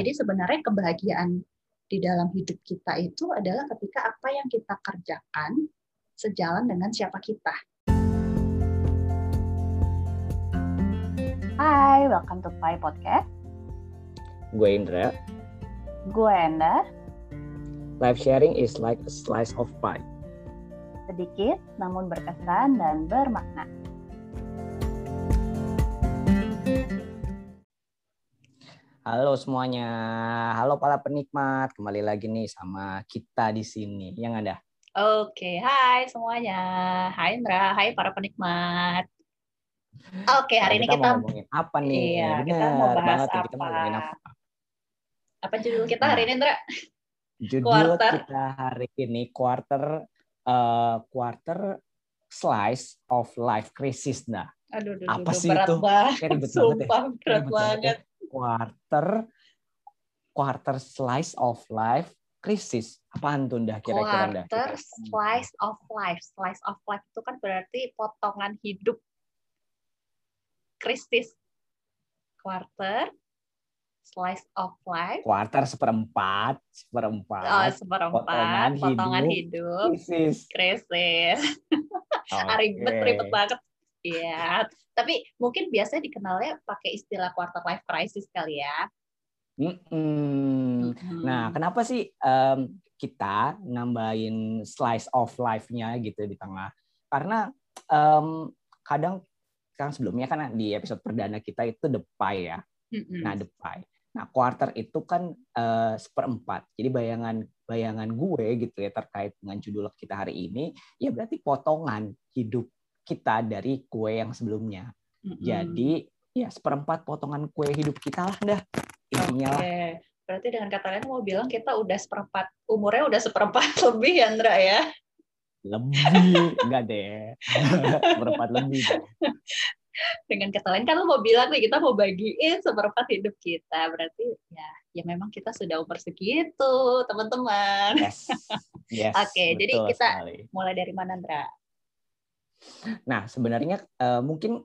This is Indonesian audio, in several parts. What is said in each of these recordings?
Jadi sebenarnya kebahagiaan di dalam hidup kita itu adalah ketika apa yang kita kerjakan sejalan dengan siapa kita. Hai, welcome to Pai Podcast. Gue Indra. Gue Enda. Live sharing is like a slice of pie. Sedikit namun berkesan dan bermakna. Halo semuanya, halo para penikmat, kembali lagi nih sama kita di sini, yang ada. Oke, hai semuanya, hai Indra, hai para penikmat. Oke, hari Nah, ini kita kita, mau ngomongin apa nih? Iya, kita Benar mau bahas nih, kita mau apa? ngomongin apa? apa judul kita hari ini Indra? Judul Quarter. kita hari ini quarter eh, quarter slice of life crisis. Nah, Aduh, aduh, Apa aduh, sih berat itu? banget, banget ya. sumpah berat banget ya. banget. Quarter quarter slice of life crisis. Apaan tuh dah kira-kira? Quarter slice of life. Slice of life itu kan berarti potongan hidup. Krisis. Quarter slice of life. Quarter seperempat, seperempat. Oh, seperempat potongan potongan, hidup. hidup. krisis. Krisis. Oke. Ribet, ribet banget. Iya, tapi mungkin biasanya dikenalnya pakai istilah quarter life crisis kali ya. Mm-mm. Mhm. Nah, kenapa sih em, kita nambahin slice of life-nya gitu di tengah? Karena em, kadang kan sebelumnya kan di episode perdana kita itu the pie ya. Mm-mm. Nah, the pie. Nah, quarter itu kan eh, seperempat. Jadi bayangan bayangan gue gitu ya terkait dengan judul kita hari ini, ya berarti potongan hidup kita dari kue yang sebelumnya. Mm-mm. Jadi ya seperempat potongan kue hidup kita lah dah intinya lah. Oke, berarti dengan kata lain mau bilang kita udah seperempat umurnya udah seperempat lebih ya Andra ya? Lebih enggak deh. Seperempat lebih. deh. Dengan kata lain kan lo mau bilang nih kita mau bagiin seperempat hidup kita, berarti ya ya memang kita sudah umur segitu teman-teman. Yes. Yes. Oke, jadi betul kita- sekali. Mulai dari mana Andra? Nah, sebenarnya eh, mungkin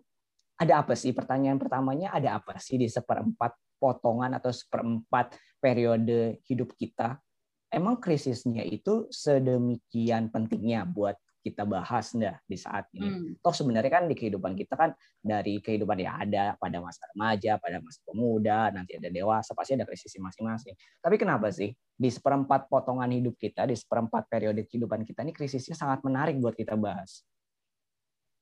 ada apa sih pertanyaan pertamanya ada apa sih di seperempat potongan atau seperempat periode hidup kita? Emang krisisnya itu sedemikian pentingnya buat kita bahas ndah di saat ini? Hmm. Toh sebenarnya kan di kehidupan kita kan dari kehidupan yang ada pada masa remaja, pada masa pemuda, nanti ada dewasa, pasti ada krisisnya masing-masing. Tapi kenapa sih di seperempat potongan hidup kita, di seperempat periode kehidupan kita ini krisisnya sangat menarik buat kita bahas?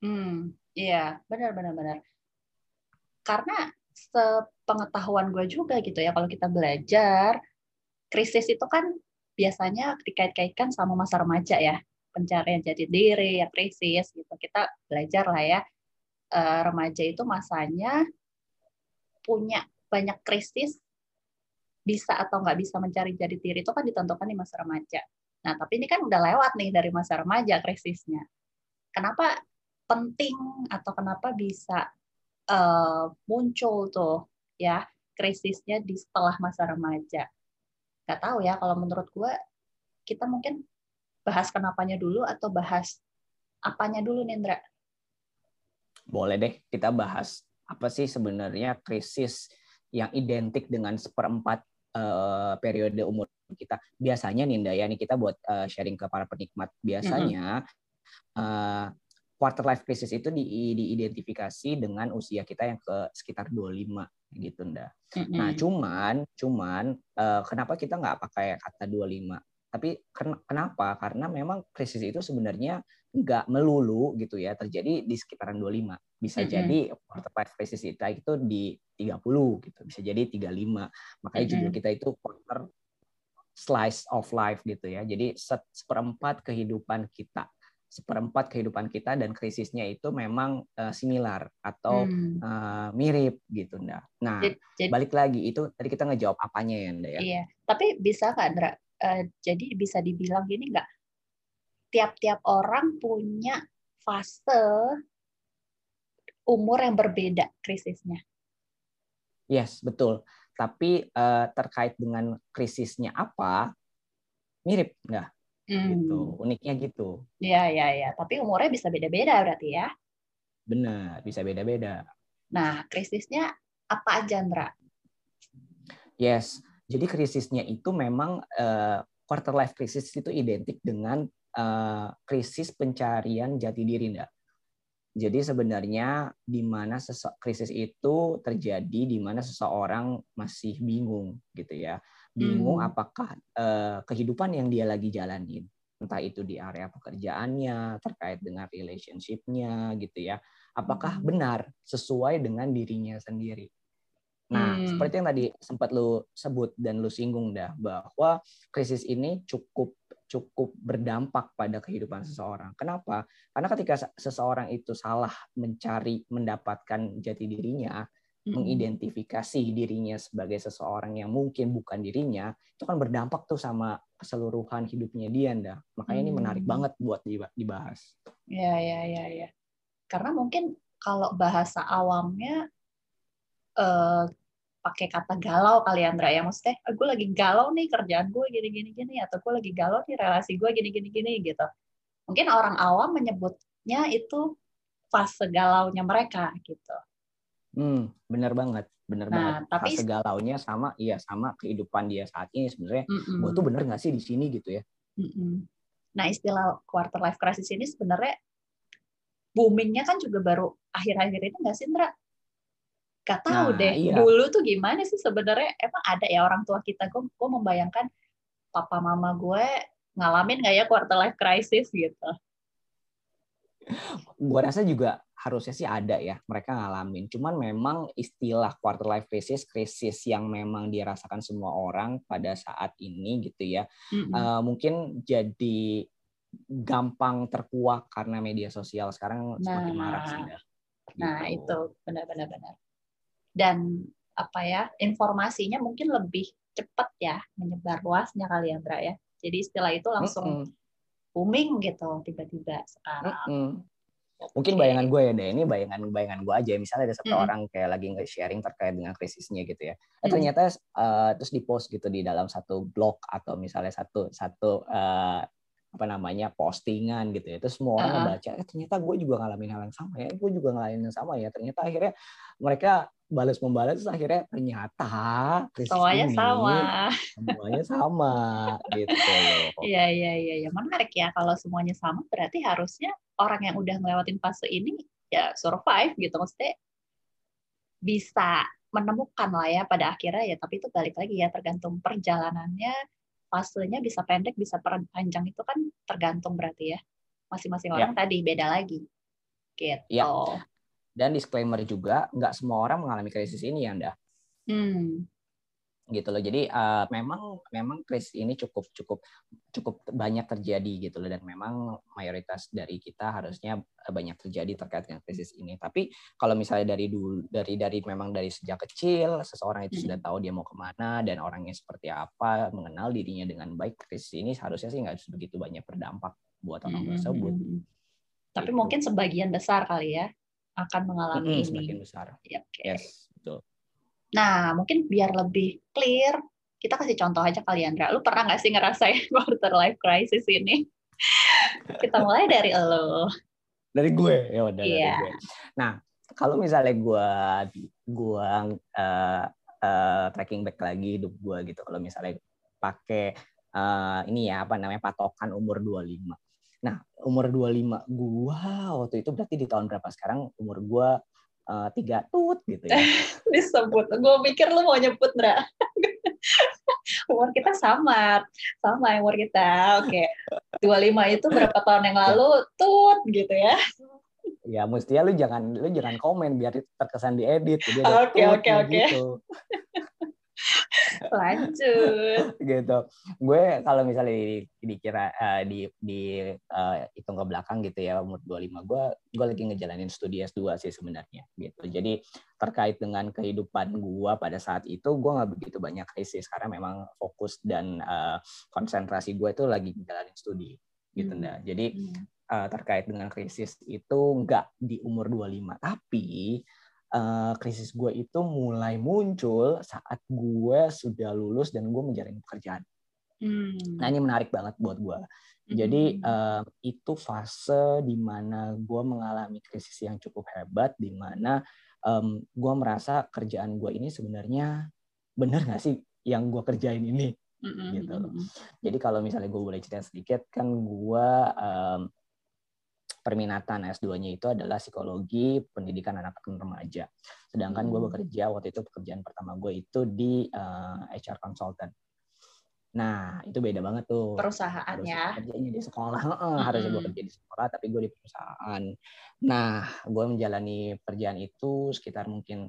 Hmm, iya, benar benar benar. Karena sepengetahuan gue juga gitu ya, kalau kita belajar, krisis itu kan biasanya dikait-kaitkan sama masa remaja ya, pencarian jati diri, ya krisis gitu. Kita belajar lah ya, eh, remaja itu masanya punya banyak krisis, bisa atau nggak bisa mencari jati diri itu kan ditentukan di masa remaja. Nah, tapi ini kan udah lewat nih dari masa remaja krisisnya. Kenapa penting atau kenapa bisa eh, muncul tuh ya krisisnya di setelah masa remaja. Gak tahu ya kalau menurut gue kita mungkin bahas kenapanya dulu atau bahas apanya dulu nih Indra. Boleh deh kita bahas apa sih sebenarnya krisis yang identik dengan seperempat eh, periode umur kita. Biasanya nih Nda, ya nih kita buat eh, sharing ke para penikmat. Biasanya eh, quarter life crisis itu di- diidentifikasi dengan usia kita yang ke sekitar 25 gitu Nda. Nah, Mm-mm. cuman cuman eh, kenapa kita nggak pakai kata 25? Tapi ken- kenapa? Karena memang krisis itu sebenarnya nggak melulu gitu ya terjadi di sekitaran 25. Bisa Mm-mm. jadi quarter life crisis kita itu di 30 gitu. Bisa jadi 35. Makanya judul Mm-mm. kita itu quarter slice of life gitu ya. Jadi se- seperempat kehidupan kita. Seperempat kehidupan kita dan krisisnya itu memang eh, similar atau Hmm. eh, mirip gitu Nda. Nah, Jadi, jadi- balik lagi itu tadi kita ngejawab apanya ya Nda ya. Iya, tapi bisa nggak, Andra? Eh, jadi bisa dibilang gini nggak? Tiap-tiap orang punya fase umur yang berbeda krisisnya. Yes, betul. Tapi eh, terkait dengan krisisnya apa, mirip nggak? Gitu. Hmm. Uniknya gitu. Iya, iya, iya. Tapi umurnya bisa beda-beda berarti ya. Benar, bisa beda-beda. Nah, krisisnya apa aja, Andra? Yes. jadi krisisnya itu memang uh, quarter life crisis itu identik dengan uh, krisis pencarian jati diri, enggak? Jadi sebenarnya di mana krisis itu terjadi di mana seseorang masih bingung gitu ya. Bingung hmm. apakah uh, kehidupan yang dia lagi jalanin entah itu di area pekerjaannya terkait dengan relationship-nya gitu ya apakah hmm. benar sesuai dengan dirinya sendiri nah hmm. seperti yang tadi sempat lu sebut dan lu singgung dah bahwa krisis ini cukup cukup berdampak pada kehidupan seseorang kenapa karena ketika seseorang itu salah mencari mendapatkan jati dirinya mengidentifikasi dirinya sebagai seseorang yang mungkin bukan dirinya itu kan berdampak tuh sama keseluruhan hidupnya dia ndak makanya hmm. ini menarik banget buat dibahas. Ya ya ya ya karena mungkin kalau bahasa awamnya eh, pakai kata galau kali Andra ya. Maksudnya ah, gue lagi galau nih kerjaan gue gini gini gini atau gue lagi galau nih relasi gue gini gini gini gitu. Mungkin orang awam menyebutnya itu fase galaunya mereka gitu Hmm, benar banget, benar nah, banget. Tapi Fase galaunya sama, iya sama kehidupan dia saat ini sebenarnya. Mm -mm. Gue tuh bener nggak sih di sini gitu ya? Mm -mm. Nah istilah quarter life crisis ini sebenarnya boomingnya kan juga baru akhir-akhir ini nggak sih, Indra? Gak tahu nah, deh. Iya. Dulu tuh gimana sih sebenarnya? Emang ada ya orang tua kita? Gue, gue membayangkan papa mama gue ngalamin nggak ya quarter life crisis gitu? gue rasa juga harusnya sih ada ya mereka ngalamin. Cuman memang istilah quarter life crisis, krisis yang memang dirasakan semua orang pada saat ini gitu ya, mm-hmm. uh, mungkin jadi gampang terkuak karena media sosial sekarang nah, semakin marak sih. Gitu. Nah itu benar-benar benar. Dan apa ya informasinya mungkin lebih cepat ya menyebar luasnya kali ya Andra ya. Jadi istilah itu langsung mm-hmm booming gitu tiba-tiba sekarang. Mm -hmm. Mungkin bayangan gue ya deh, ini bayangan bayangan gue aja. Misalnya ada satu mm. orang kayak lagi nge-sharing terkait dengan krisisnya gitu ya. Eh, ternyata uh, terus di post gitu di dalam satu blog atau misalnya satu satu uh, apa namanya postingan gitu ya. Terus semua orang uh -huh. baca, eh, ternyata gue juga ngalamin hal yang sama ya. Gue juga ngalamin yang sama ya. Ternyata akhirnya mereka balas membalas akhirnya ternyata semuanya ini, sama. semuanya sama gitu iya iya iya ya menarik ya kalau semuanya sama berarti harusnya orang yang udah ngelewatin fase ini ya survive gitu. Maksudnya bisa menemukan lah ya pada akhirnya ya tapi itu balik lagi ya tergantung perjalanannya fasenya bisa pendek bisa panjang itu kan tergantung berarti ya masing-masing ya. orang tadi beda lagi. Gitu. ya. Dan disclaimer juga, nggak semua orang mengalami krisis ini ya, Anda. Hmm. Gitu loh. Jadi uh, memang memang krisis ini cukup cukup cukup banyak terjadi gitu loh dan memang mayoritas dari kita harusnya banyak terjadi terkait dengan krisis ini. Tapi kalau misalnya dari dulu dari dari memang dari sejak kecil seseorang itu hmm. sudah tahu dia mau ke mana dan orangnya seperti apa, mengenal dirinya dengan baik, krisis ini seharusnya sih nggak begitu banyak berdampak buat orang hmm. tersebut. Tapi gitu. mungkin sebagian besar kali ya akan mengalami hmm, ini. besar. Ya, okay. Yes, betul. Nah, mungkin biar lebih clear, kita kasih contoh aja kali Andra. Lu pernah nggak sih ngerasain quarter life crisis ini? kita mulai dari lo. Dari gue, ya udah yeah. dari gue. Nah, kalau misalnya gue gue uh, uh, tracking back lagi hidup gue gitu, kalau misalnya pakai uh, ini ya apa namanya patokan umur 25 Nah, umur 25 gua waktu itu berarti di tahun berapa sekarang umur gua uh, tiga tut gitu ya. Disebut. Gua pikir lu mau nyebut, Ndra. umur kita sama. Sama umur kita. Oke. Okay. 25 itu berapa tahun yang lalu tut gitu ya. Ya, mestinya lu jangan lu jangan komen biar terkesan diedit. Oke, oke, oke. Lanjut. Gitu. Gue kalau misalnya di, dikira uh, di di uh, hitung ke belakang gitu ya umur 25 gue gue lagi ngejalanin studi S2 sih sebenarnya gitu. Jadi terkait dengan kehidupan gue pada saat itu gue nggak begitu banyak krisis karena memang fokus dan uh, konsentrasi gue itu lagi ngejalanin studi gitu hmm. nah jadi uh, terkait dengan krisis itu nggak di umur 25 tapi uh, krisis gue itu mulai muncul saat gue sudah lulus dan gue menjalani pekerjaan. Hmm. Nah ini menarik banget buat gue. Jadi uh, itu fase di mana gue mengalami krisis yang cukup hebat, di mana um, gue merasa kerjaan gue ini sebenarnya benar nggak sih yang gue kerjain ini gitu loh. Jadi kalau misalnya gue boleh cerita sedikit, kan gue um, perminatan S2-nya itu adalah psikologi pendidikan anak dan remaja. Sedangkan gue Hmm. bekerja waktu itu pekerjaan pertama gue itu di uh, HR consultant. Nah itu beda banget tuh. Perusahaan Harusnya ya. kerjanya di sekolah, Heeh, harusnya gue kerja di sekolah, tapi gue di perusahaan. Nah, gue menjalani pekerjaan itu sekitar mungkin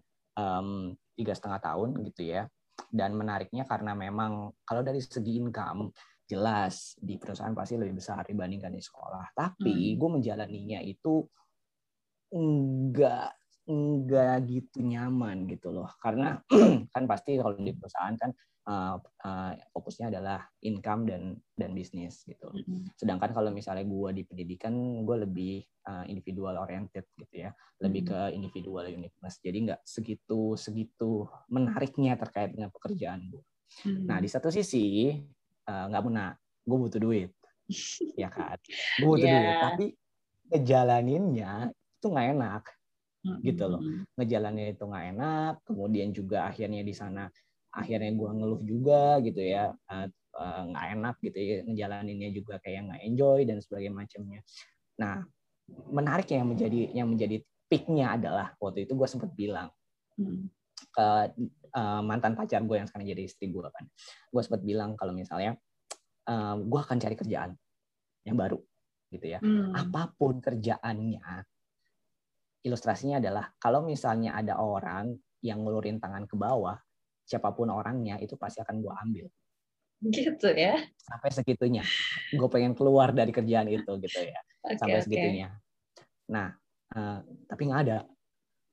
tiga setengah tahun gitu ya. Dan menariknya karena memang kalau dari segi income jelas di perusahaan pasti lebih besar dibandingkan di sekolah. Tapi Hmm. gue menjalaninya itu enggak enggak gitu nyaman gitu loh. Karena kan pasti kalau di perusahaan kan uh, uh, fokusnya adalah income dan dan bisnis gitu. Mm-mm. Sedangkan kalau misalnya gue di pendidikan, gue lebih uh, individual oriented gitu ya, lebih Hmm. ke individual uniqueness. Jadi nggak segitu segitu menariknya terkait dengan pekerjaan gue. Mm. Nah di satu sisi uh, nggak pernah, gue butuh duit, ya kan? Gue butuh Iya. duit, tapi ngejalaninnya itu nggak enak. Gitu loh. Mm-mm. ngejalannya itu nggak enak. Kemudian juga akhirnya di sana akhirnya gue ngeluh juga gitu ya. Eh, eh, nggak enak gitu ya. Ngejalaninnya juga kayak nggak enjoy dan sebagainya macamnya. Nah menarik yang menjadi yang menjadi peaknya adalah waktu itu gue sempat bilang ke eh, mantan pacar gue yang sekarang jadi istri gue kan. Gue sempat bilang kalau misalnya eh, gue akan cari kerjaan yang baru gitu ya. Mm. apa pun kerjaannya ilustrasinya adalah kalau misalnya ada orang yang ngelurin tangan ke bawah siapa pun orangnya itu pasti akan gue ambil. Gitu ya. sampai segitunya. Gue pengen keluar dari kerjaan itu gitu ya. Oke, sampai segitunya. Nah eh, tapi nggak ada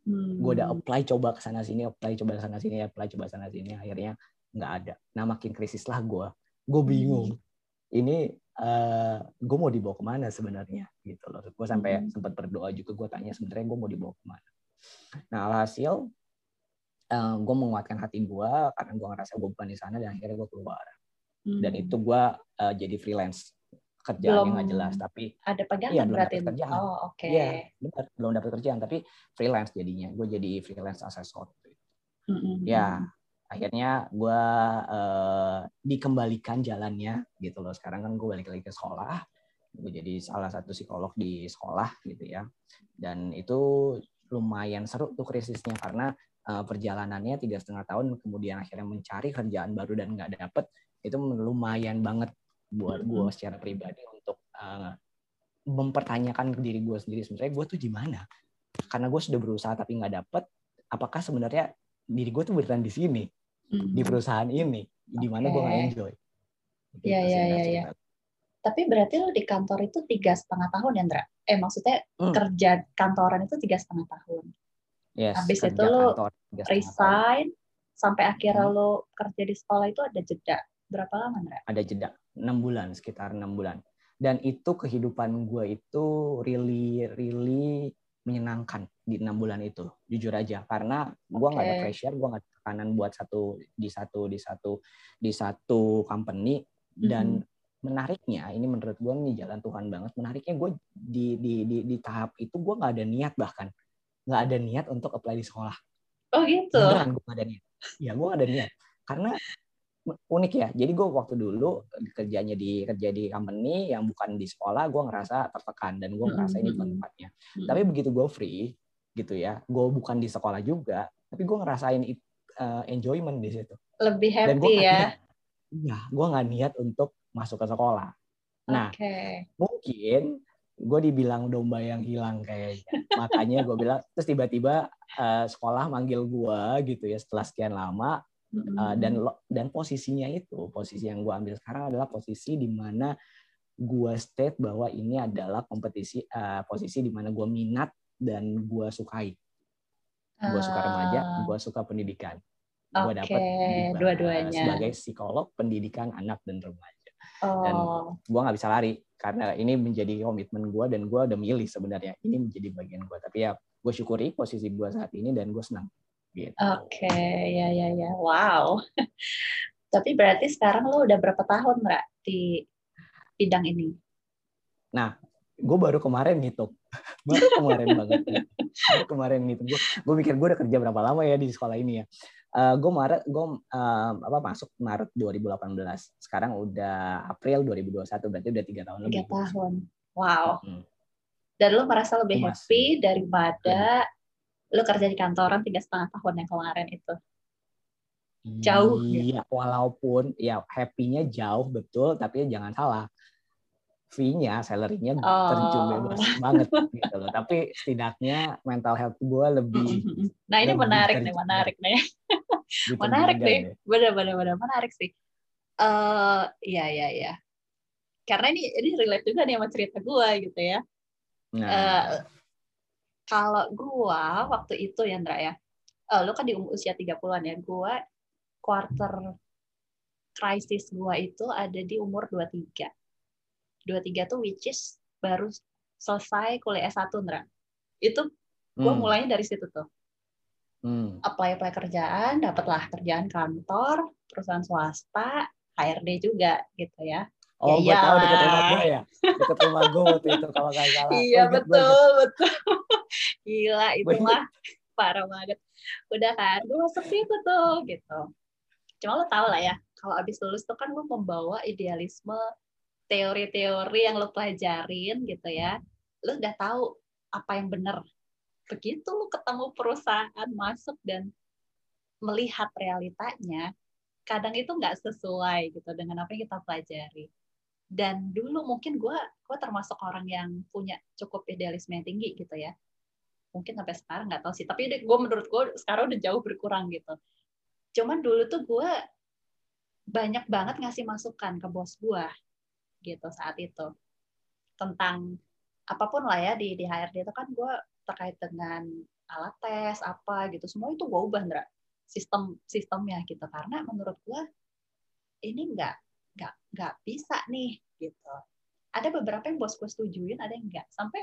Hmm. gue udah apply coba ke sana sini apply coba ke sana sini apply coba ke sana sini akhirnya nggak ada. Nah makin krisis lah gue gue bingung. Ini eh gue mau dibawa ke mana sebenarnya gitu loh. Gue sampai Hmm. sempat berdoa juga gue tanya sebenarnya gue mau dibawa ke mana. Nah alhasil eh gue menguatkan hati gue karena gue ngerasa gue bukan di sana dan akhirnya gue keluar. Hmm. dan itu gue eh, jadi freelance kerjaannya Belum nggak jelas tapi ada pegangan Iya, belum berarti. dapet kerjaan. Oh, oke. Iya. benar belum dapat kerjaan tapi freelance jadinya gue jadi freelance asesor Mm-mm. ya akhirnya gue eh, dikembalikan jalannya gitu loh sekarang kan gue balik lagi ke sekolah gue jadi salah satu psikolog di sekolah gitu ya dan itu lumayan seru tuh krisisnya karena eh, perjalanannya tiga setengah tahun kemudian akhirnya mencari kerjaan baru dan nggak dapet itu lumayan banget buat gue secara pribadi untuk eh, mempertanyakan ke diri gue sendiri sebenarnya gue tuh di mana karena gue sudah berusaha tapi nggak dapet apakah sebenarnya diri gue tuh beneran di sini di perusahaan ini di mana gue nggak enjoy Iya, iya, Ndra, iya, cerita. Tapi berarti lo di kantor itu tiga setengah tahun ya, Ndra? Eh, maksudnya Hmm. kerja kantoran itu tiga setengah tahun. yes, Habis itu lo kantor setengah tahun. Resign, sampai akhirnya Hmm. lo kerja di sekolah itu ada jeda. Berapa lama, Ndra? ada jeda enam bulan sekitar enam bulan. Dan itu kehidupan gue itu really really menyenangkan di enam bulan itu jujur aja. Karena gue nggak ada pressure gue nggak ada tekanan buat satu di satu di satu di satu company. Dan menariknya ini menurut gue nih jalan Tuhan banget. Menariknya gue di di di di tahap itu gue nggak ada niat bahkan. Nggak ada niat untuk apply di sekolah. Oh gitu. beneran gue gak ada niat. Ya gue gak ada niat. Karena unik ya jadi gue waktu dulu kerjanya di kerja di company yang bukan di sekolah gue ngerasa tertekan dan gue ngerasa ini bukan Mm-mm. tempatnya Hmm. tapi begitu gue free gitu ya gue bukan di sekolah juga tapi gue ngerasain it- eh, enjoyment di situ Lebih dan gue happy nggak ya. niat iya gue nggak niat untuk masuk ke sekolah nah Oke. mungkin gue dibilang domba yang hilang kayaknya makanya gue bilang terus tiba-tiba eh, sekolah manggil gue gitu ya setelah sekian lama Mm-mm. Uh, dan dan posisinya itu posisi yang gue ambil sekarang adalah posisi di mana gue state bahwa ini adalah kompetisi uh, posisi di mana gue minat dan gue sukai. Gue suka remaja Ah, gue suka pendidikan. Gue dapat dua-duanya. sebagai psikolog pendidikan anak dan remaja. Dan Oh, gue nggak bisa lari karena ini menjadi komitmen gue dan gue udah milih sebenarnya. Ini menjadi bagian gue tapi ya gue syukuri posisi gue saat ini dan gue senang gitu. Oke, ya ya ya, wow. Tapi berarti sekarang lo udah berapa tahun, Mbak, di bidang ini? gue baru kemarin ngitung. Baru kemarin banget baru kemarin ngitung. Gue gue mikir gue udah kerja berapa lama ya di sekolah ini ya. Uh, gue Maret gue uh, apa masuk Maret 2018 sekarang udah April 2021 berarti udah tiga tahun tiga lebih tahun. Wow. Hmm. dan lu merasa lebih Masih. happy daripada lu kerja di kantoran tiga setengah tahun yang kemarin itu. Jauh, Iya, walaupun ya happy-nya jauh betul, tapi jangan salah. Fee-nya, salary-nya Oh. terjun bebas banget gitu loh. Tapi setidaknya mental health gue lebih nah ini Lebih menarik nih menarik nih. gitu menarik nih. bener bener menarik sih. Eh iya iya iya. Karena ini ini relate juga nih sama cerita gue gitu ya. Nah, Eh, kalau gua waktu itu ya Ndra ya, eh, lu kan di usia 30-an ya, gua quarter crisis gua itu ada di umur 23. 23 tuh which is baru selesai kuliah S1 Ndra. Itu gua hmm, mulainya dari situ tuh. hmm. Apply-apply kerjaan, dapatlah kerjaan kantor, perusahaan swasta, HRD juga gitu ya. Oh, gue Ya tahu deket rumah gue ya. Deket rumah gue waktu itu kalau nggak salah. Iya inget, gua inget. betul betul. Gila itu Gua inget. mah parah banget. Udah kan, gue masuk situ tuh gitu. Cuma lo tau lah ya, kalau abis lulus tuh kan lo membawa idealisme teori-teori yang lo pelajarin gitu ya. Lo udah tahu apa yang benar. Begitu lo ketemu perusahaan masuk dan melihat realitanya, kadang itu nggak sesuai gitu dengan apa yang kita pelajari dan dulu mungkin gue gue termasuk orang yang punya cukup idealisme yang tinggi gitu ya. Mungkin sampai sekarang nggak tahu sih tapi gue menurut gue sekarang udah jauh berkurang gitu. Cuman dulu tuh gue banyak banget ngasih masukan ke bos gue gitu saat itu. Tentang apa pun lah ya di di HRD itu kan gue terkait dengan alat tes apa gitu. Semua itu gue ubah Ndra. Sistem sistemnya gitu. Karena menurut gue ini nggak nggak nggak bisa nih gitu. Ada beberapa yang bos gue setujuin ada yang enggak sampai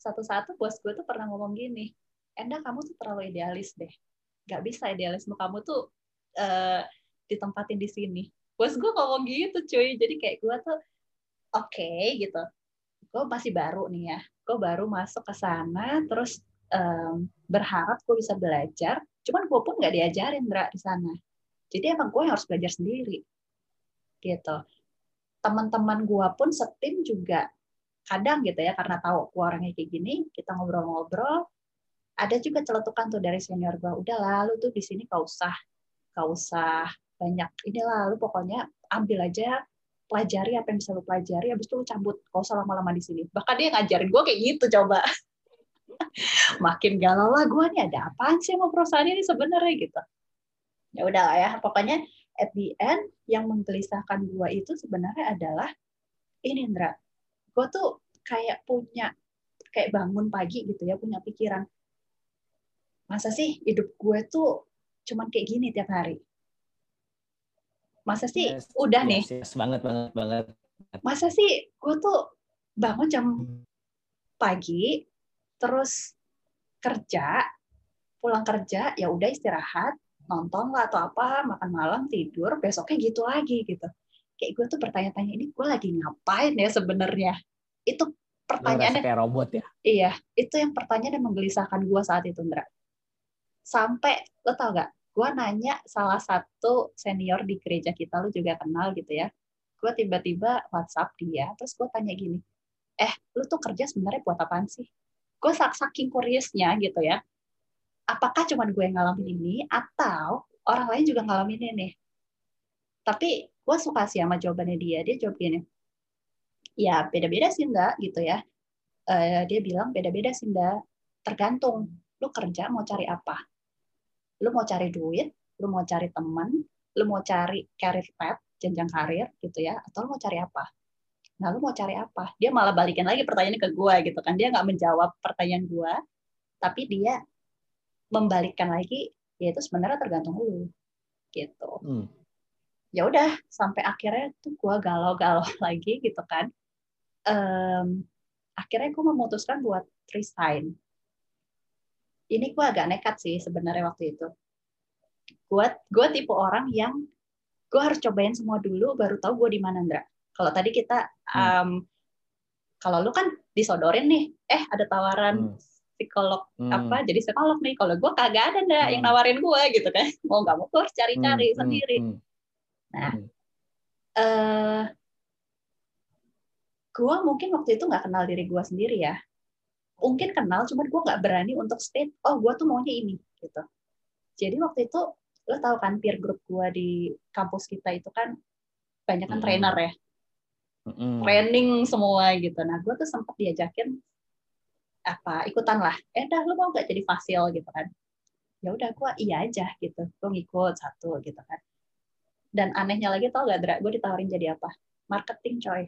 satu-satu bos gue tuh pernah ngomong gini Enda kamu tuh terlalu idealis deh. Nggak bisa idealisme kamu tuh eh, ditempatin di sini. Bos gue ngomong gitu cuy. Jadi kayak gue tuh oke gitu. Gue masih baru nih ya. Gue baru masuk ke sana terus em, berharap gue bisa belajar. Cuman gue pun nggak diajarin Dra, di sana. Jadi emang gue harus belajar sendiri gitu. Teman-teman gue pun setim juga kadang gitu ya karena tahu gue orangnya kayak gini kita ngobrol-ngobrol ada juga celetukan tuh dari senior gue udah lalu tuh di sini kau usah kau usah banyak ini lalu pokoknya ambil aja pelajari apa yang bisa lu pelajari habis itu lu cabut kau usah lama-lama di sini. Bahkan dia ngajarin gue kayak gitu coba. Makin galau lah gue nih ada apaan sih sama perusahaan ini sebenarnya? Gitu. Ya udah lah ya pokoknya at the end yang menggelisahkan gue itu sebenarnya adalah ini Indra gue tuh kayak punya kayak bangun pagi gitu ya punya pikiran masa sih hidup gue tuh cuman kayak gini tiap hari masa sih Yes, udah yes, nih yes, banget banget banget. masa sih gue tuh bangun jam pagi terus kerja pulang kerja ya udah istirahat nonton lah atau apa makan malam tidur besoknya gitu lagi gitu. Kayak gue tuh bertanya-tanya ini gue lagi ngapain ya sebenarnya? Itu pertanyaannya kayak robot ya. iya itu yang pertanyaan yang menggelisahkan gue saat itu Ndra. Sampai lo tau gak gue nanya salah satu senior di gereja kita lo juga kenal gitu ya. Gue tiba-tiba WhatsApp dia terus gue tanya gini eh lu tuh kerja sebenarnya buat apaan sih? Gue saking kuriousnya gitu ya apakah cuman gue yang ngalamin ini atau orang lain juga ngalamin ini tapi gue suka sih sama jawabannya dia. Dia jawab gini ya beda-beda sih enggak gitu ya. Eh, dia bilang beda-beda sih enggak tergantung lu kerja mau cari apa. Lu mau cari duit lu mau cari teman lu mau cari career path jenjang karir gitu ya atau lu mau cari apa? Nah lu mau cari apa? Dia malah balikin lagi pertanyaannya ke gue gitu kan. Dia nggak menjawab pertanyaan gue tapi dia membalikkan lagi yaitu sebenarnya tergantung lu gitu Hmm. ya udah sampai akhirnya tuh gue galau-galau lagi gitu kan Em, akhirnya gue memutuskan buat resign ini gue agak nekat sih sebenarnya waktu itu gue gue tipe orang yang gue harus cobain semua dulu baru tahu gue di mana Ndra kalau tadi kita Hmm. em, kalau lu kan disodorin nih eh ada tawaran Hmm. Psikolog Hmm. apa jadi psikolog nih kalau gue kagak ada ndak yang Hmm. nawarin gue gitu kan mau nggak mau gue harus cari-cari Hmm, hmm, sendiri hmm. Nah, Hmm. eh gue mungkin waktu itu nggak kenal diri gue sendiri ya mungkin kenal cuman gue nggak berani untuk state oh gue tuh maunya ini gitu jadi waktu itu lo tahu kan peer group gue di kampus kita itu kan banyak kan Hmm. trainer ya Hmm. training semua gitu nah gue tuh sempat diajakin apa ikutan lah. Eh dah lo mau nggak jadi fasil gitu kan? Ya udah gue iya aja gitu. Gue ngikut satu gitu kan. Dan anehnya lagi tau gak Dra? Gue ditawarin jadi apa? Marketing coy.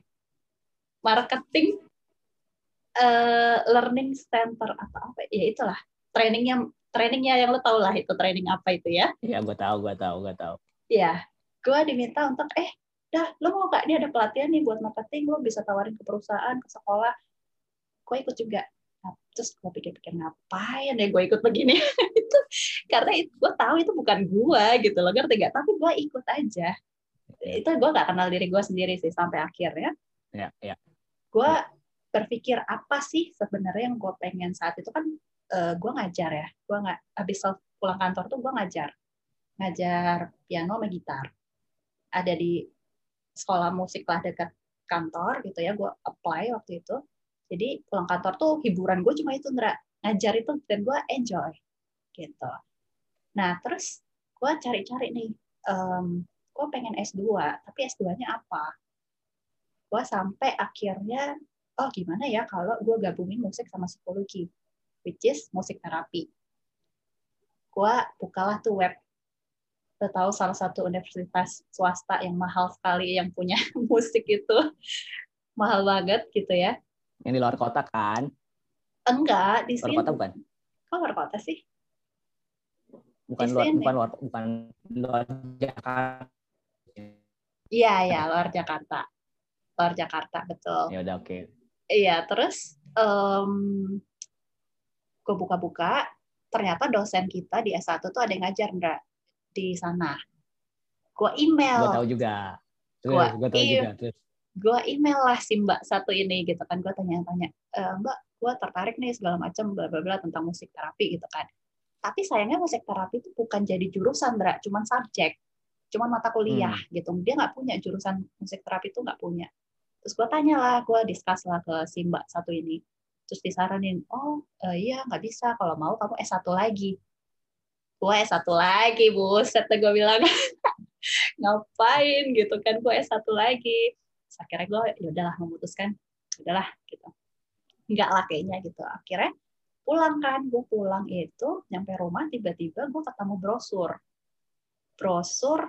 Marketing eh, learning center atau apa? Ya itulah. Trainingnya trainingnya yang lo tau lah itu training apa itu ya. Iya, gue tahu, gue tahu, gue tahu. ya gue diminta untuk eh dah lo mau gak dia ada pelatihan nih buat marketing. Lo bisa tawarin ke perusahaan ke sekolah. Gue ikut juga terus gue pikir-pikir ngapain ya gue ikut begini? Itu karena gue tahu itu bukan gue gitu loh ngerti gak tapi gue ikut aja. Itu gue gak kenal diri gue sendiri sih sampai akhirnya. Ya, ya. gue berpikir apa sih sebenarnya yang gue pengen saat itu kan eh, gue ngajar ya. Gue nggak habis pulang kantor tuh gue ngajar. Ngajar piano sama gitar. Ada di sekolah musik lah dekat kantor gitu ya gue apply waktu itu jadi pulang kantor tuh hiburan gue cuma itu Ndra. Ngajar itu dan gue enjoy gitu. Nah terus gue cari-cari nih em, gue pengen S2 tapi S2-nya apa? Gue sampai akhirnya oh gimana ya kalau gue gabungin musik sama psikologi which is musik terapi. Gue bukalah tuh web. Lo tahu salah satu universitas swasta yang mahal sekali yang punya musik itu. Mahal banget gitu ya Yang di luar kota kan? enggak di Luar sini kota bukan? kok luar kota sih Bukan Di luar, sini. bukan luar, bukan luar Jakarta. iya ya luar Jakarta luar Jakarta betul Ya udah oke. Iya, terus em gue buka-buka, ternyata dosen kita di S1 tuh ada yang ngajar, Ndra, di sana. Gue Gue email, tahu juga. Gua- Terus, gue tahu iya. juga. Terus, gue email lah si mbak satu ini gitu kan, gue tanya-tanya, e, mbak, gue tertarik nih segala macam bla bla bla tentang musik terapi gitu kan. Tapi sayangnya musik terapi itu bukan jadi jurusan, Ndra, cuman subjek, cuman mata kuliah gitu. Dia nggak punya jurusan musik terapi itu nggak punya. Terus gue tanya lah, gue discuss lah ke si mbak satu ini. Terus disaranin, oh eh, iya nggak bisa, kalau mau kamu S1 lagi. Gue S1 lagi, buset gue bilang. Ngapain gitu kan, gue S1 lagi. Akhirnya gue ya udahlah memutuskan, udahlah gitu. Enggak lah kayaknya gitu. Akhirnya pulang kan, gue pulang itu, nyampe rumah tiba-tiba gue ketemu brosur. Brosur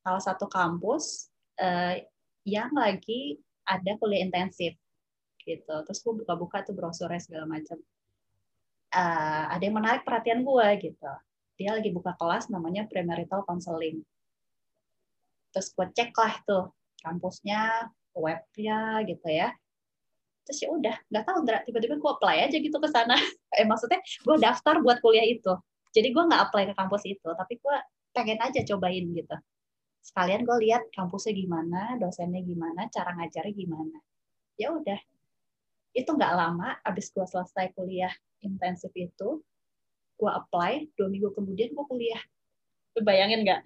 salah satu kampus eh, yang lagi ada kuliah intensif gitu. Terus gue buka-buka tuh brosurnya segala macam. Eh, ada yang menarik perhatian gue gitu. Dia lagi buka kelas namanya premarital counseling. Terus gue cek lah tuh kampusnya, webnya gitu ya. Terus ya udah, nggak tahu tiba-tiba gue apply aja gitu ke sana. Eh maksudnya gue daftar buat kuliah itu. Jadi gue nggak apply ke kampus itu, tapi gue pengen aja cobain gitu. Sekalian gue lihat kampusnya gimana, dosennya gimana, cara ngajarnya gimana. Ya udah, itu nggak lama. Abis gue selesai kuliah intensif itu, gue apply. Dua minggu kemudian gue kuliah. Bayangin nggak?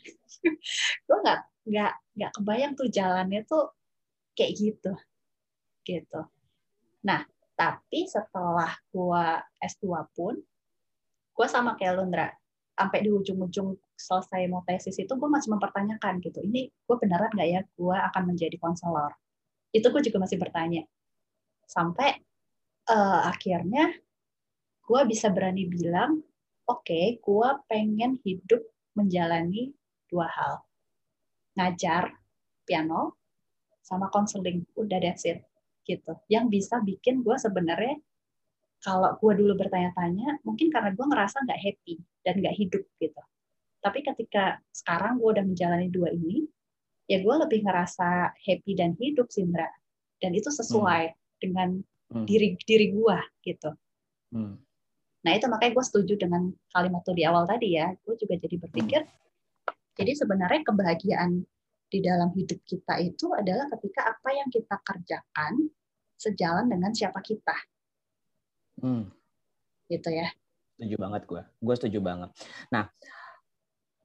gue nggak nggak nggak kebayang tuh jalannya tuh kayak gitu, gitu. Nah, tapi setelah gue S2 pun, gue sama kayak lu, Ndra. Sampai di ujung-ujung selesai mau tesis itu, gue masih mempertanyakan gitu. Ini gue beneran nggak ya gue akan menjadi konselor? Itu gue juga masih bertanya. Sampai eh, akhirnya gue bisa berani bilang, oke, gue pengen hidup menjalani dua hal. Ngajar piano sama konseling. Udah that's it gitu. Yang bisa bikin gue sebenarnya kalau gue dulu bertanya-tanya mungkin karena gue ngerasa nggak happy dan nggak hidup gitu. Tapi ketika sekarang gue udah menjalani dua ini ya gue lebih ngerasa happy dan hidup sih Indra dan itu sesuai dengan Hmm. diri diri gue gitu. Hmm. nah itu makanya gue setuju dengan kalimat tuh di awal tadi ya. Gue juga jadi berpikir jadi sebenarnya kebahagiaan di dalam hidup kita itu adalah ketika apa yang kita kerjakan sejalan dengan siapa kita. Hmm. gitu ya. Setuju banget gue. Gue setuju banget. Nah,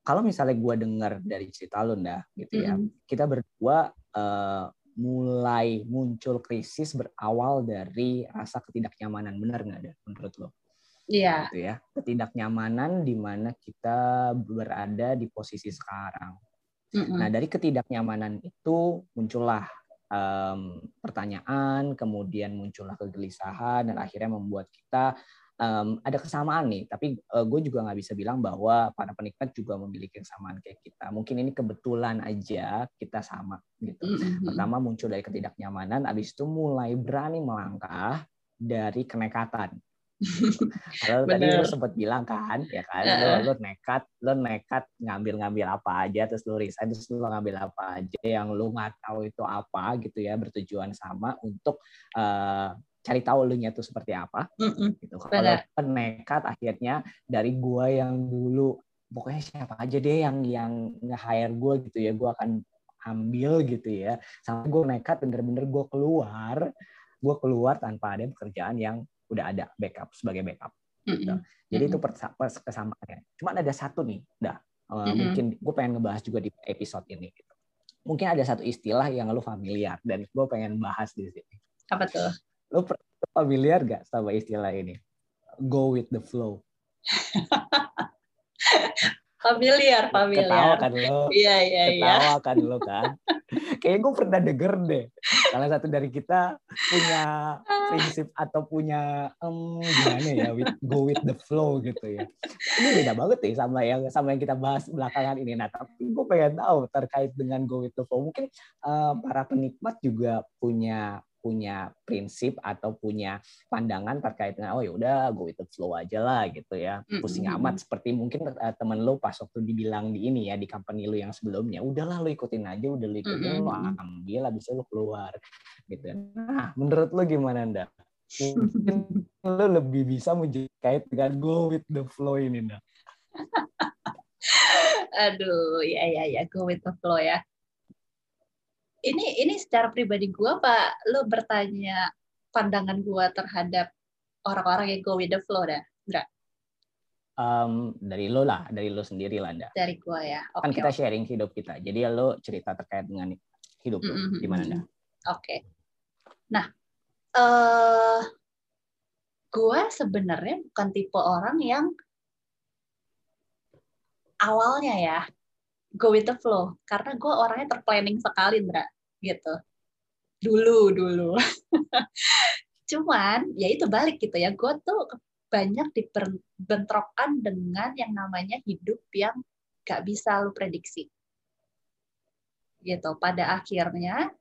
kalau misalnya gue dengar dari cerita lu, dah, gitu ya, mm-hmm. kita berdua uh, mulai muncul krisis berawal dari rasa ketidaknyamanan, benar nggak ada menurut lo? Iya. Gitu ya, ketidaknyamanan di mana kita berada di posisi sekarang. Mm-hmm. Nah, dari ketidaknyamanan itu muncullah um, pertanyaan, kemudian muncullah kegelisahan, dan akhirnya membuat kita um, ada kesamaan nih, tapi uh, gue juga nggak bisa bilang bahwa para penikmat juga memiliki kesamaan kayak kita. Mungkin ini kebetulan aja kita sama gitu. Mm-hmm. Pertama muncul dari ketidaknyamanan, abis itu mulai berani melangkah dari kenekatan. Kalau tadi lu sempat bilang kan, ya kan, uh. lu, lu nekat, lu nekat ngambil-ngambil apa aja, terus lu resign, terus lu ngambil apa aja yang lu nggak tahu itu apa gitu ya, bertujuan sama untuk uh, cari tahu lu nya tuh seperti apa mm gitu. Kalau nekat akhirnya dari gua yang dulu pokoknya siapa aja deh yang yang nge-hire gue gitu ya gua akan ambil gitu ya. Sampai gue nekat bener-bener gue keluar gue keluar tanpa ada pekerjaan yang udah ada backup sebagai backup gitu. Mm -hmm. jadi itu kesamaannya cuma ada satu nih dah uh, mm -hmm. mungkin gue pengen ngebahas juga di episode ini gitu. mungkin ada satu istilah yang lu familiar dan gue pengen bahas di sini apa tuh Lo familiar gak sama istilah ini? Go with the flow. familiar, familiar. Ketawa kan lo. Iya, iya, iya. Ketawa kan lo kan. Kayaknya gue pernah denger deh. Salah satu dari kita punya prinsip atau punya um, gimana ya, with, go with the flow gitu ya. Ini beda banget nih sama yang sama yang kita bahas belakangan ini. Nah, tapi gue pengen tahu terkait dengan go with the flow. Mungkin uh, para penikmat juga punya punya prinsip atau punya pandangan terkait dengan oh ya udah go with the flow aja lah gitu ya. Pusing mm-hmm. amat. Seperti mungkin uh, temen lo pas waktu dibilang di ini ya di company lo yang sebelumnya udahlah lo ikutin aja udah lo ikutin mm-hmm. lo ambil habis itu lo keluar gitu nah menurut lo gimana ndak mungkin lo lebih bisa menjadi dengan go with the flow ini ndak aduh ya ya ya go with the flow ya ini ini secara pribadi gue pak lo bertanya pandangan gue terhadap orang-orang yang go with the flow dah enggak um, dari lo lah dari lo sendiri lah anda dari gue ya. Okay, kan kita okay. sharing hidup kita. Jadi ya lo cerita terkait dengan hidup lo mm-hmm. gimana anda oke. Okay. nah uh, gue sebenarnya bukan tipe orang yang awalnya ya go with the flow. Karena gue orangnya terplanning sekali Ndra gitu. Dulu dulu. Cuman ya itu balik gitu ya. Gue tuh banyak dibentrokan dengan yang namanya hidup yang gak bisa lu prediksi. Gitu. Pada akhirnya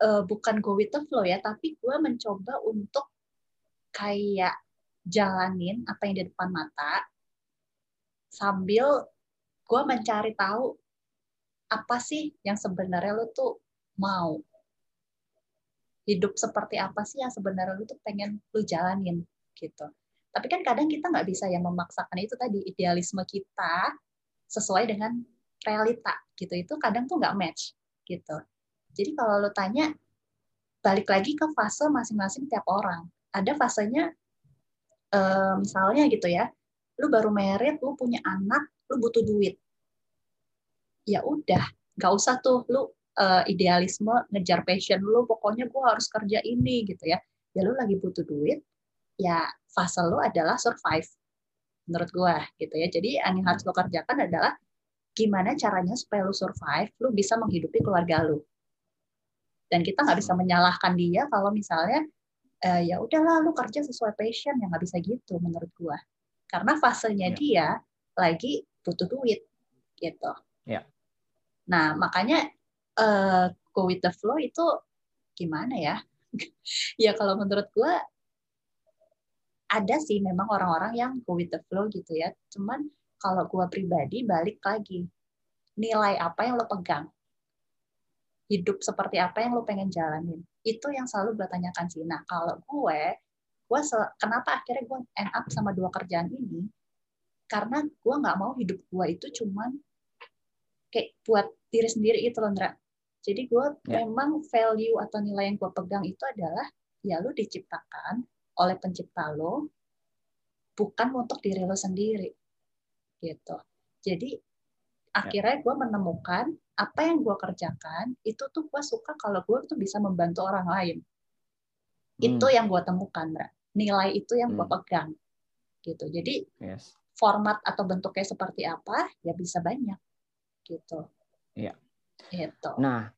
uh, bukan go with the flow ya tapi gue mencoba untuk kayak jalanin apa yang di depan mata sambil gue mencari tahu apa sih yang sebenarnya lu tuh mau hidup seperti apa sih yang sebenarnya lu tuh pengen lu jalanin gitu. Tapi kan kadang kita nggak bisa yang memaksakan itu tadi idealisme kita sesuai dengan realita gitu. Itu kadang tuh nggak match gitu. Jadi kalau lu tanya balik lagi ke fase masing-masing tiap orang. Ada fasenya eh, misalnya gitu ya, lu baru merit, lu punya anak, lu butuh duit. Ya udah, nggak usah tuh lu uh, idealisme ngejar passion lu pokoknya gue harus kerja ini gitu ya. Ya lu lagi butuh duit ya fase lu adalah survive menurut gue gitu ya. Jadi yang harus lo kerjakan adalah gimana caranya supaya lu survive lu bisa menghidupi keluarga lu. Dan kita nggak bisa menyalahkan dia kalau misalnya uh, ya udahlah lu kerja sesuai passion yang nggak bisa gitu menurut gue karena fasenya ya. dia lagi butuh duit gitu. Ya. nah makanya uh, go with the flow itu gimana ya? ya kalau menurut gue ada sih memang orang-orang yang go with the flow gitu ya. Cuman kalau gue pribadi balik lagi nilai apa yang lo pegang, hidup seperti apa yang lo pengen jalanin, itu yang selalu gue tanyakan sih. Nah kalau gue, gue kenapa akhirnya gue end up sama dua kerjaan ini? Karena gue nggak mau hidup gue itu cuman kayak buat diri sendiri itu loh. Jadi gue yeah. memang value atau nilai yang gue pegang itu adalah ya lu diciptakan oleh pencipta lo bukan untuk diri lo sendiri gitu jadi akhirnya gue menemukan apa yang gue kerjakan itu tuh gue suka kalau gue tuh bisa membantu orang lain Hmm. itu yang gue temukan Mbak. nilai itu yang gue Hmm. pegang gitu jadi Yes. format atau bentuknya seperti apa ya bisa banyak gitu Iya. Gitu Nah,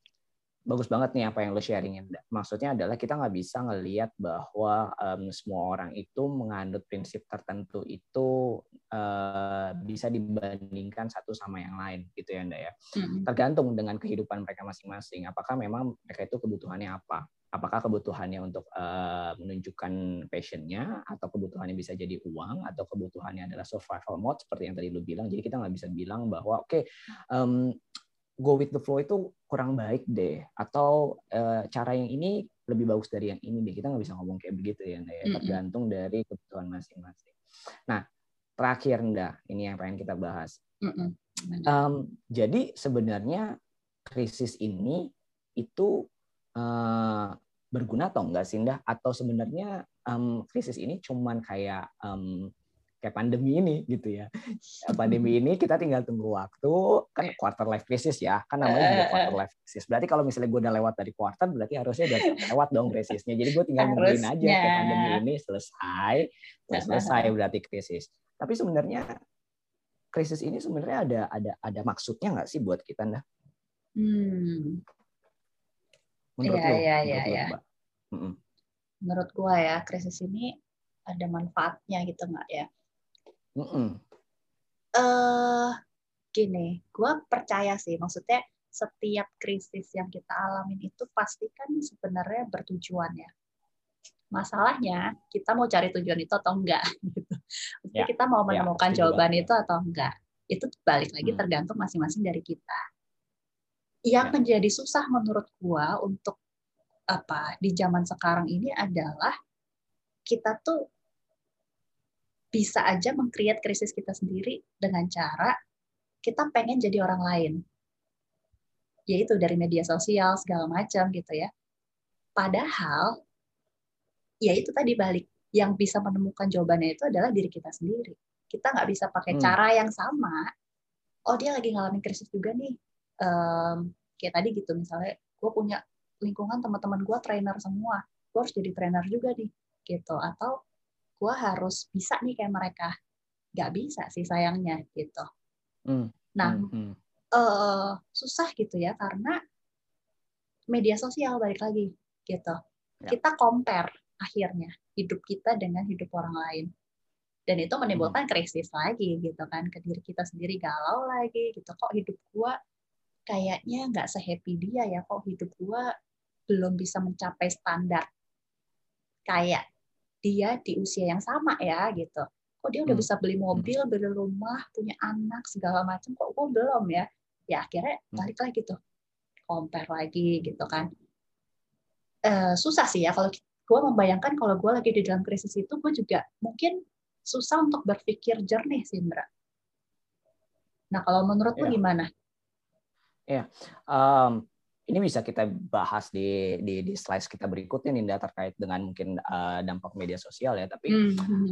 bagus banget nih apa yang lo sharingin. Maksudnya adalah kita nggak bisa ngelihat bahwa em, semua orang itu menganut prinsip tertentu itu eh, bisa dibandingkan satu sama yang lain, gitu ya, Nda ya. Mm-mm. Tergantung dengan kehidupan mereka masing-masing. Apakah memang mereka itu kebutuhannya apa? Apakah kebutuhannya untuk eh, menunjukkan passionnya, atau kebutuhannya bisa jadi uang, atau kebutuhannya adalah survival mode seperti yang tadi lo bilang. Jadi kita nggak bisa bilang bahwa oke em, go with the flow itu kurang baik deh. Atau eh, cara yang ini lebih bagus dari yang ini deh. Kita nggak bisa ngomong kayak begitu ya Nda ya. Tergantung dari kebutuhan masing-masing. Nah terakhir Nda. Ini yang pengen kita bahas. Em, jadi sebenarnya krisis ini itu eh, berguna atau enggak sih Nda? Atau sebenarnya em, krisis ini cuman kayak em, kayak pandemi ini gitu ya. Pandemi ini kita tinggal tunggu waktu kan quarter life crisis ya kan namanya juga quarter life crisis. Berarti kalau misalnya gue udah lewat dari quarter berarti harusnya udah lewat dong krisisnya. Jadi gue tinggal nungguin aja kayak pandemi ini selesai selesai berarti krisis. Tapi sebenarnya krisis ini sebenarnya ada ada ada maksudnya nggak sih buat kita nah Hmm. menurut Iya, lo iya, menurut iya, lo, iya. Mbak? Mm-mm. menurut gua ya krisis ini ada manfaatnya gitu nggak ya Mm-mm. eh gini, gue percaya sih, maksudnya setiap krisis yang kita alamin itu pasti kan sebenarnya bertujuan ya. Masalahnya kita mau cari tujuan itu atau enggak gitu. Ya, kita mau ya, menemukan setuju jawaban banget. itu atau enggak. Itu balik lagi Hmm. tergantung masing-masing dari kita. Yang Ya. menjadi susah menurut gua untuk apa di zaman sekarang ini adalah kita tuh bisa aja mengcreate krisis kita sendiri dengan cara kita pengen jadi orang lain. Yaitu dari media sosial segala macam gitu ya. Padahal ya itu tadi balik yang bisa menemukan jawabannya itu adalah diri kita sendiri. Kita nggak bisa pakai Hmm. cara yang sama. Oh dia lagi ngalamin krisis juga nih. Em, kayak tadi gitu misalnya, gue punya lingkungan teman-teman gue trainer semua. Gue harus jadi trainer juga nih, gitu. Atau gue harus bisa nih kayak mereka. Nggak bisa sih sayangnya gitu. Hmm. Nah, Mm-mm. eh, susah gitu ya karena media sosial balik lagi gitu. Ya. Kita compare akhirnya hidup kita dengan hidup orang lain. Dan itu menimbulkan krisis lagi gitu kan ke diri kita sendiri galau lagi gitu. Kok hidup gua kayaknya nggak sehappy dia ya, kok hidup gua belum bisa mencapai standar kayak dia di usia yang sama ya gitu. Kok dia udah Hmm. bisa beli mobil, beli rumah, punya anak segala macam, kok gue belum ya? Ya akhirnya Hmm. balik lagi tuh, compare lagi gitu kan. Eh, susah sih ya kalau gue membayangkan kalau gue lagi di dalam krisis itu, gue juga mungkin susah untuk berpikir jernih sih, Indra. Nah kalau menurut lu Iya. gimana? Em, ini bisa kita bahas di di, di slides kita berikutnya Ninda terkait dengan mungkin eh, dampak media sosial ya. Tapi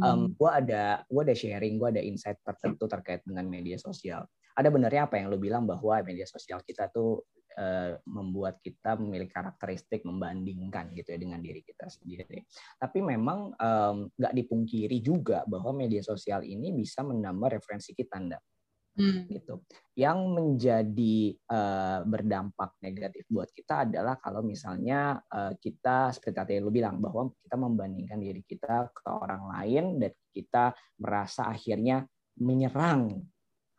Hmm. gue ada gue ada sharing gue ada insight tertentu terkait dengan media sosial. Ada benarnya apa yang lo bilang bahwa media sosial kita tuh eh, membuat kita memiliki karakteristik membandingkan gitu ya dengan diri kita sendiri. Tapi memang em, nggak dipungkiri juga bahwa media sosial ini bisa menambah referensi kita Nda Hmm. gitu. Yang menjadi eh, berdampak negatif buat kita adalah kalau misalnya eh, kita seperti tadi lu bilang bahwa kita membandingkan diri kita ke orang lain dan kita merasa akhirnya menyerang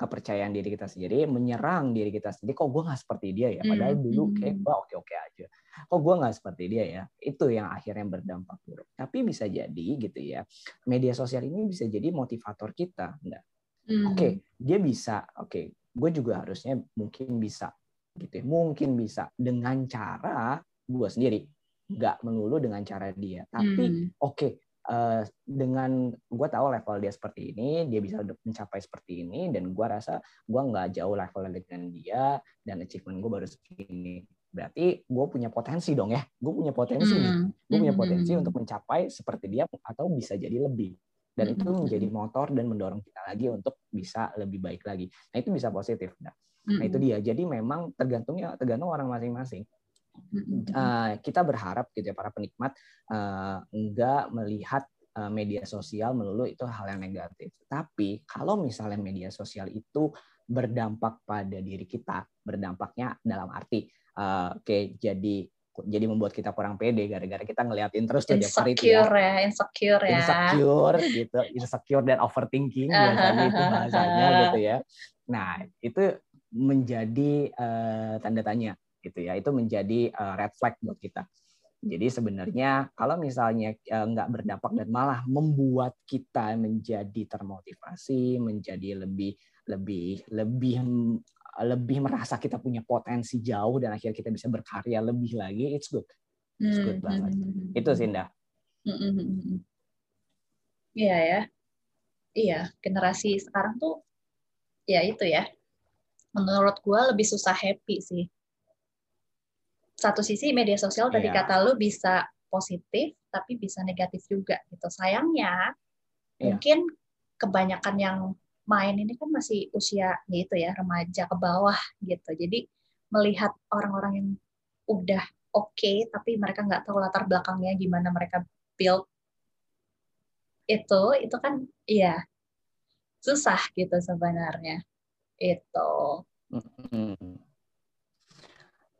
kepercayaan diri kita sendiri, menyerang diri kita sendiri. Kok gue nggak seperti dia ya? Padahal Hmm, dulu hmm. kayak gue oke-oke aja. Kok gue nggak seperti dia ya? Itu yang akhirnya berdampak buruk. Tapi bisa jadi gitu ya, media sosial ini bisa jadi motivator kita. Nggak? Hmm. Oke, dia bisa. Oke, gue juga harusnya mungkin bisa, gitu. ya. Mungkin bisa dengan cara gue sendiri, nggak melulu dengan cara dia. Tapi Hmm. oke, eh, dengan gue tahu level dia seperti ini, dia bisa mencapai seperti ini, dan gue rasa gue nggak jauh levelnya dengan dia, dan achievement gue baru segini. Berarti gue punya potensi dong ya, gue punya potensi nih Hmm. gue punya Hmm. potensi untuk mencapai seperti dia atau bisa jadi lebih dan itu Mm-mm. menjadi motor dan mendorong kita lagi untuk bisa lebih baik lagi. Nah itu bisa positif. Nah, nah itu dia. Jadi memang tergantungnya tergantung orang masing-masing. Uh, kita berharap gitu ya para penikmat uh, enggak melihat uh, media sosial melulu itu hal yang negatif. Tapi kalau misalnya media sosial itu berdampak pada diri kita, berdampaknya dalam arti uh, oke okay, jadi jadi membuat kita kurang pede gara-gara kita ngeliatin terus tuh tiap hari itu ya. insecure ya, insecure ya. Insecure gitu, insecure dan overthinking biasanya itu bahasanya gitu ya. Nah, itu menjadi uh, tanda tanya gitu ya. Itu menjadi uh, red flag buat kita. Jadi sebenarnya kalau misalnya uh, nggak berdampak dan malah membuat kita menjadi termotivasi, menjadi lebih lebih lebih lebih merasa kita punya potensi jauh dan akhirnya kita bisa berkarya lebih lagi, it's good. It's good Hmm, banget. hmm, hmm, Itu hmm. sih, Indah. Hmm, hmm, hmm. Iya ya. Iya, generasi sekarang tuh ya itu ya. Menurut gua lebih susah happy sih. Satu sisi media sosial tadi Iya. kata lu bisa positif tapi bisa negatif juga gitu. Sayangnya Iya. mungkin kebanyakan yang main ini kan masih usia gitu ya remaja ke bawah gitu. Jadi melihat orang-orang yang udah oke tapi mereka nggak tahu latar belakangnya gimana mereka build itu itu kan iya susah gitu sebenarnya itu Mm-mm.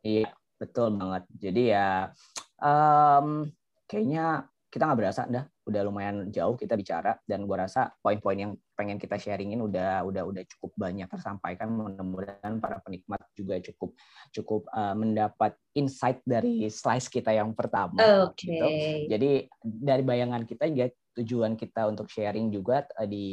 Iya, betul banget. Jadi ya em, kayaknya kita nggak berasa dah, udah lumayan jauh kita bicara dan gua rasa poin-poin yang pengen kita sharingin udah udah udah cukup banyak tersampaikan. Mudah-mudahan para penikmat juga cukup cukup eh, mendapat insight dari slice kita yang pertama. oke gitu. Jadi dari bayangan kita ya tujuan kita untuk sharing juga eh, di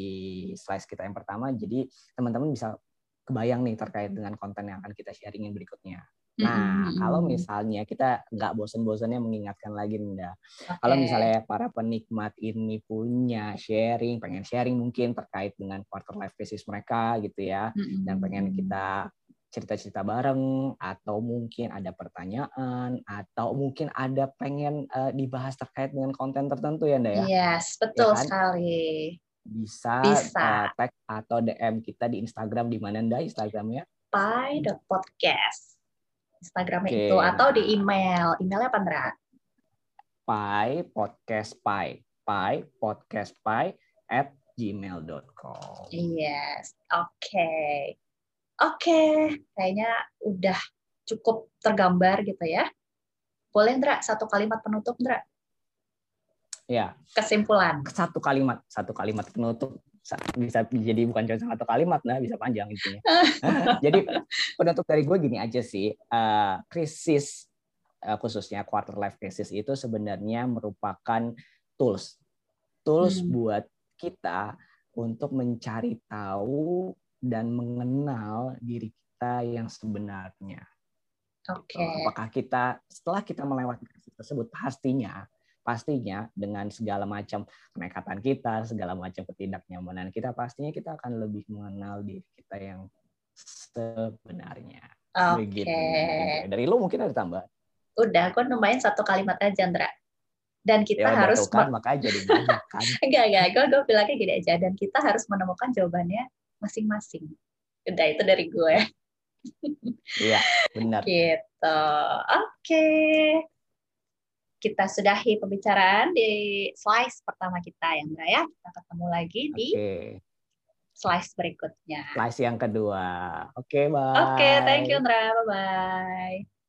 slice kita yang pertama. Jadi teman-teman bisa kebayang nih terkait dengan konten yang akan kita sharingin berikutnya. Nah, kalau misalnya kita nggak bosan-bosannya mengingatkan lagi Nda, Oke. kalau misalnya para penikmat ini punya sharing, pengen sharing mungkin terkait dengan quarter life crisis mereka gitu ya, Mm-mm. dan pengen kita cerita-cerita bareng atau mungkin ada pertanyaan atau mungkin ada pengen eh, dibahas terkait dengan konten tertentu ya Nda ya yes betul kan? sekali bisa, Bisa. eh, tag atau DM kita di Instagram di mana Nda Instagramnya pi.podcast Instagramnya Oke, itu atau di email emailnya apa Ndra? pi podcast pi pi podcast pi at gmail.com Yes, oke. Oke, kayaknya udah cukup tergambar gitu ya. Boleh Ndra, satu kalimat penutup Ndra? ya Kesimpulan. satu kalimat satu kalimat penutup bisa jadi bukan cuma satu kalimat nah bisa panjang intinya jadi penutup dari gue gini aja sih eh, krisis eh, khususnya quarter life crisis itu sebenarnya merupakan tools tools Hmm. buat kita untuk mencari tahu dan mengenal diri kita yang sebenarnya Oke. apakah kita setelah kita melewati krisis tersebut pastinya pastinya dengan segala macam kenekatan kita segala macam ketidaknyamanan kita pastinya kita akan lebih mengenal diri kita yang sebenarnya Oke. begitu dari lu mungkin ada tambahan Udah, gue nambahin satu kalimat aja Ndra. Dan kita ya harus kan makanya jadi banyak kan enggak enggak, gue gue bilangnya gini aja dan kita harus menemukan jawabannya masing-masing. Udah itu dari gue. iya benar Gitu. Oke. Kita sudahi pembicaraan di slice pertama kita ya, Ndra ya. Kita ketemu lagi di slice berikutnya. slice yang kedua oke bye Oke, thank you Ndra. Bye-bye.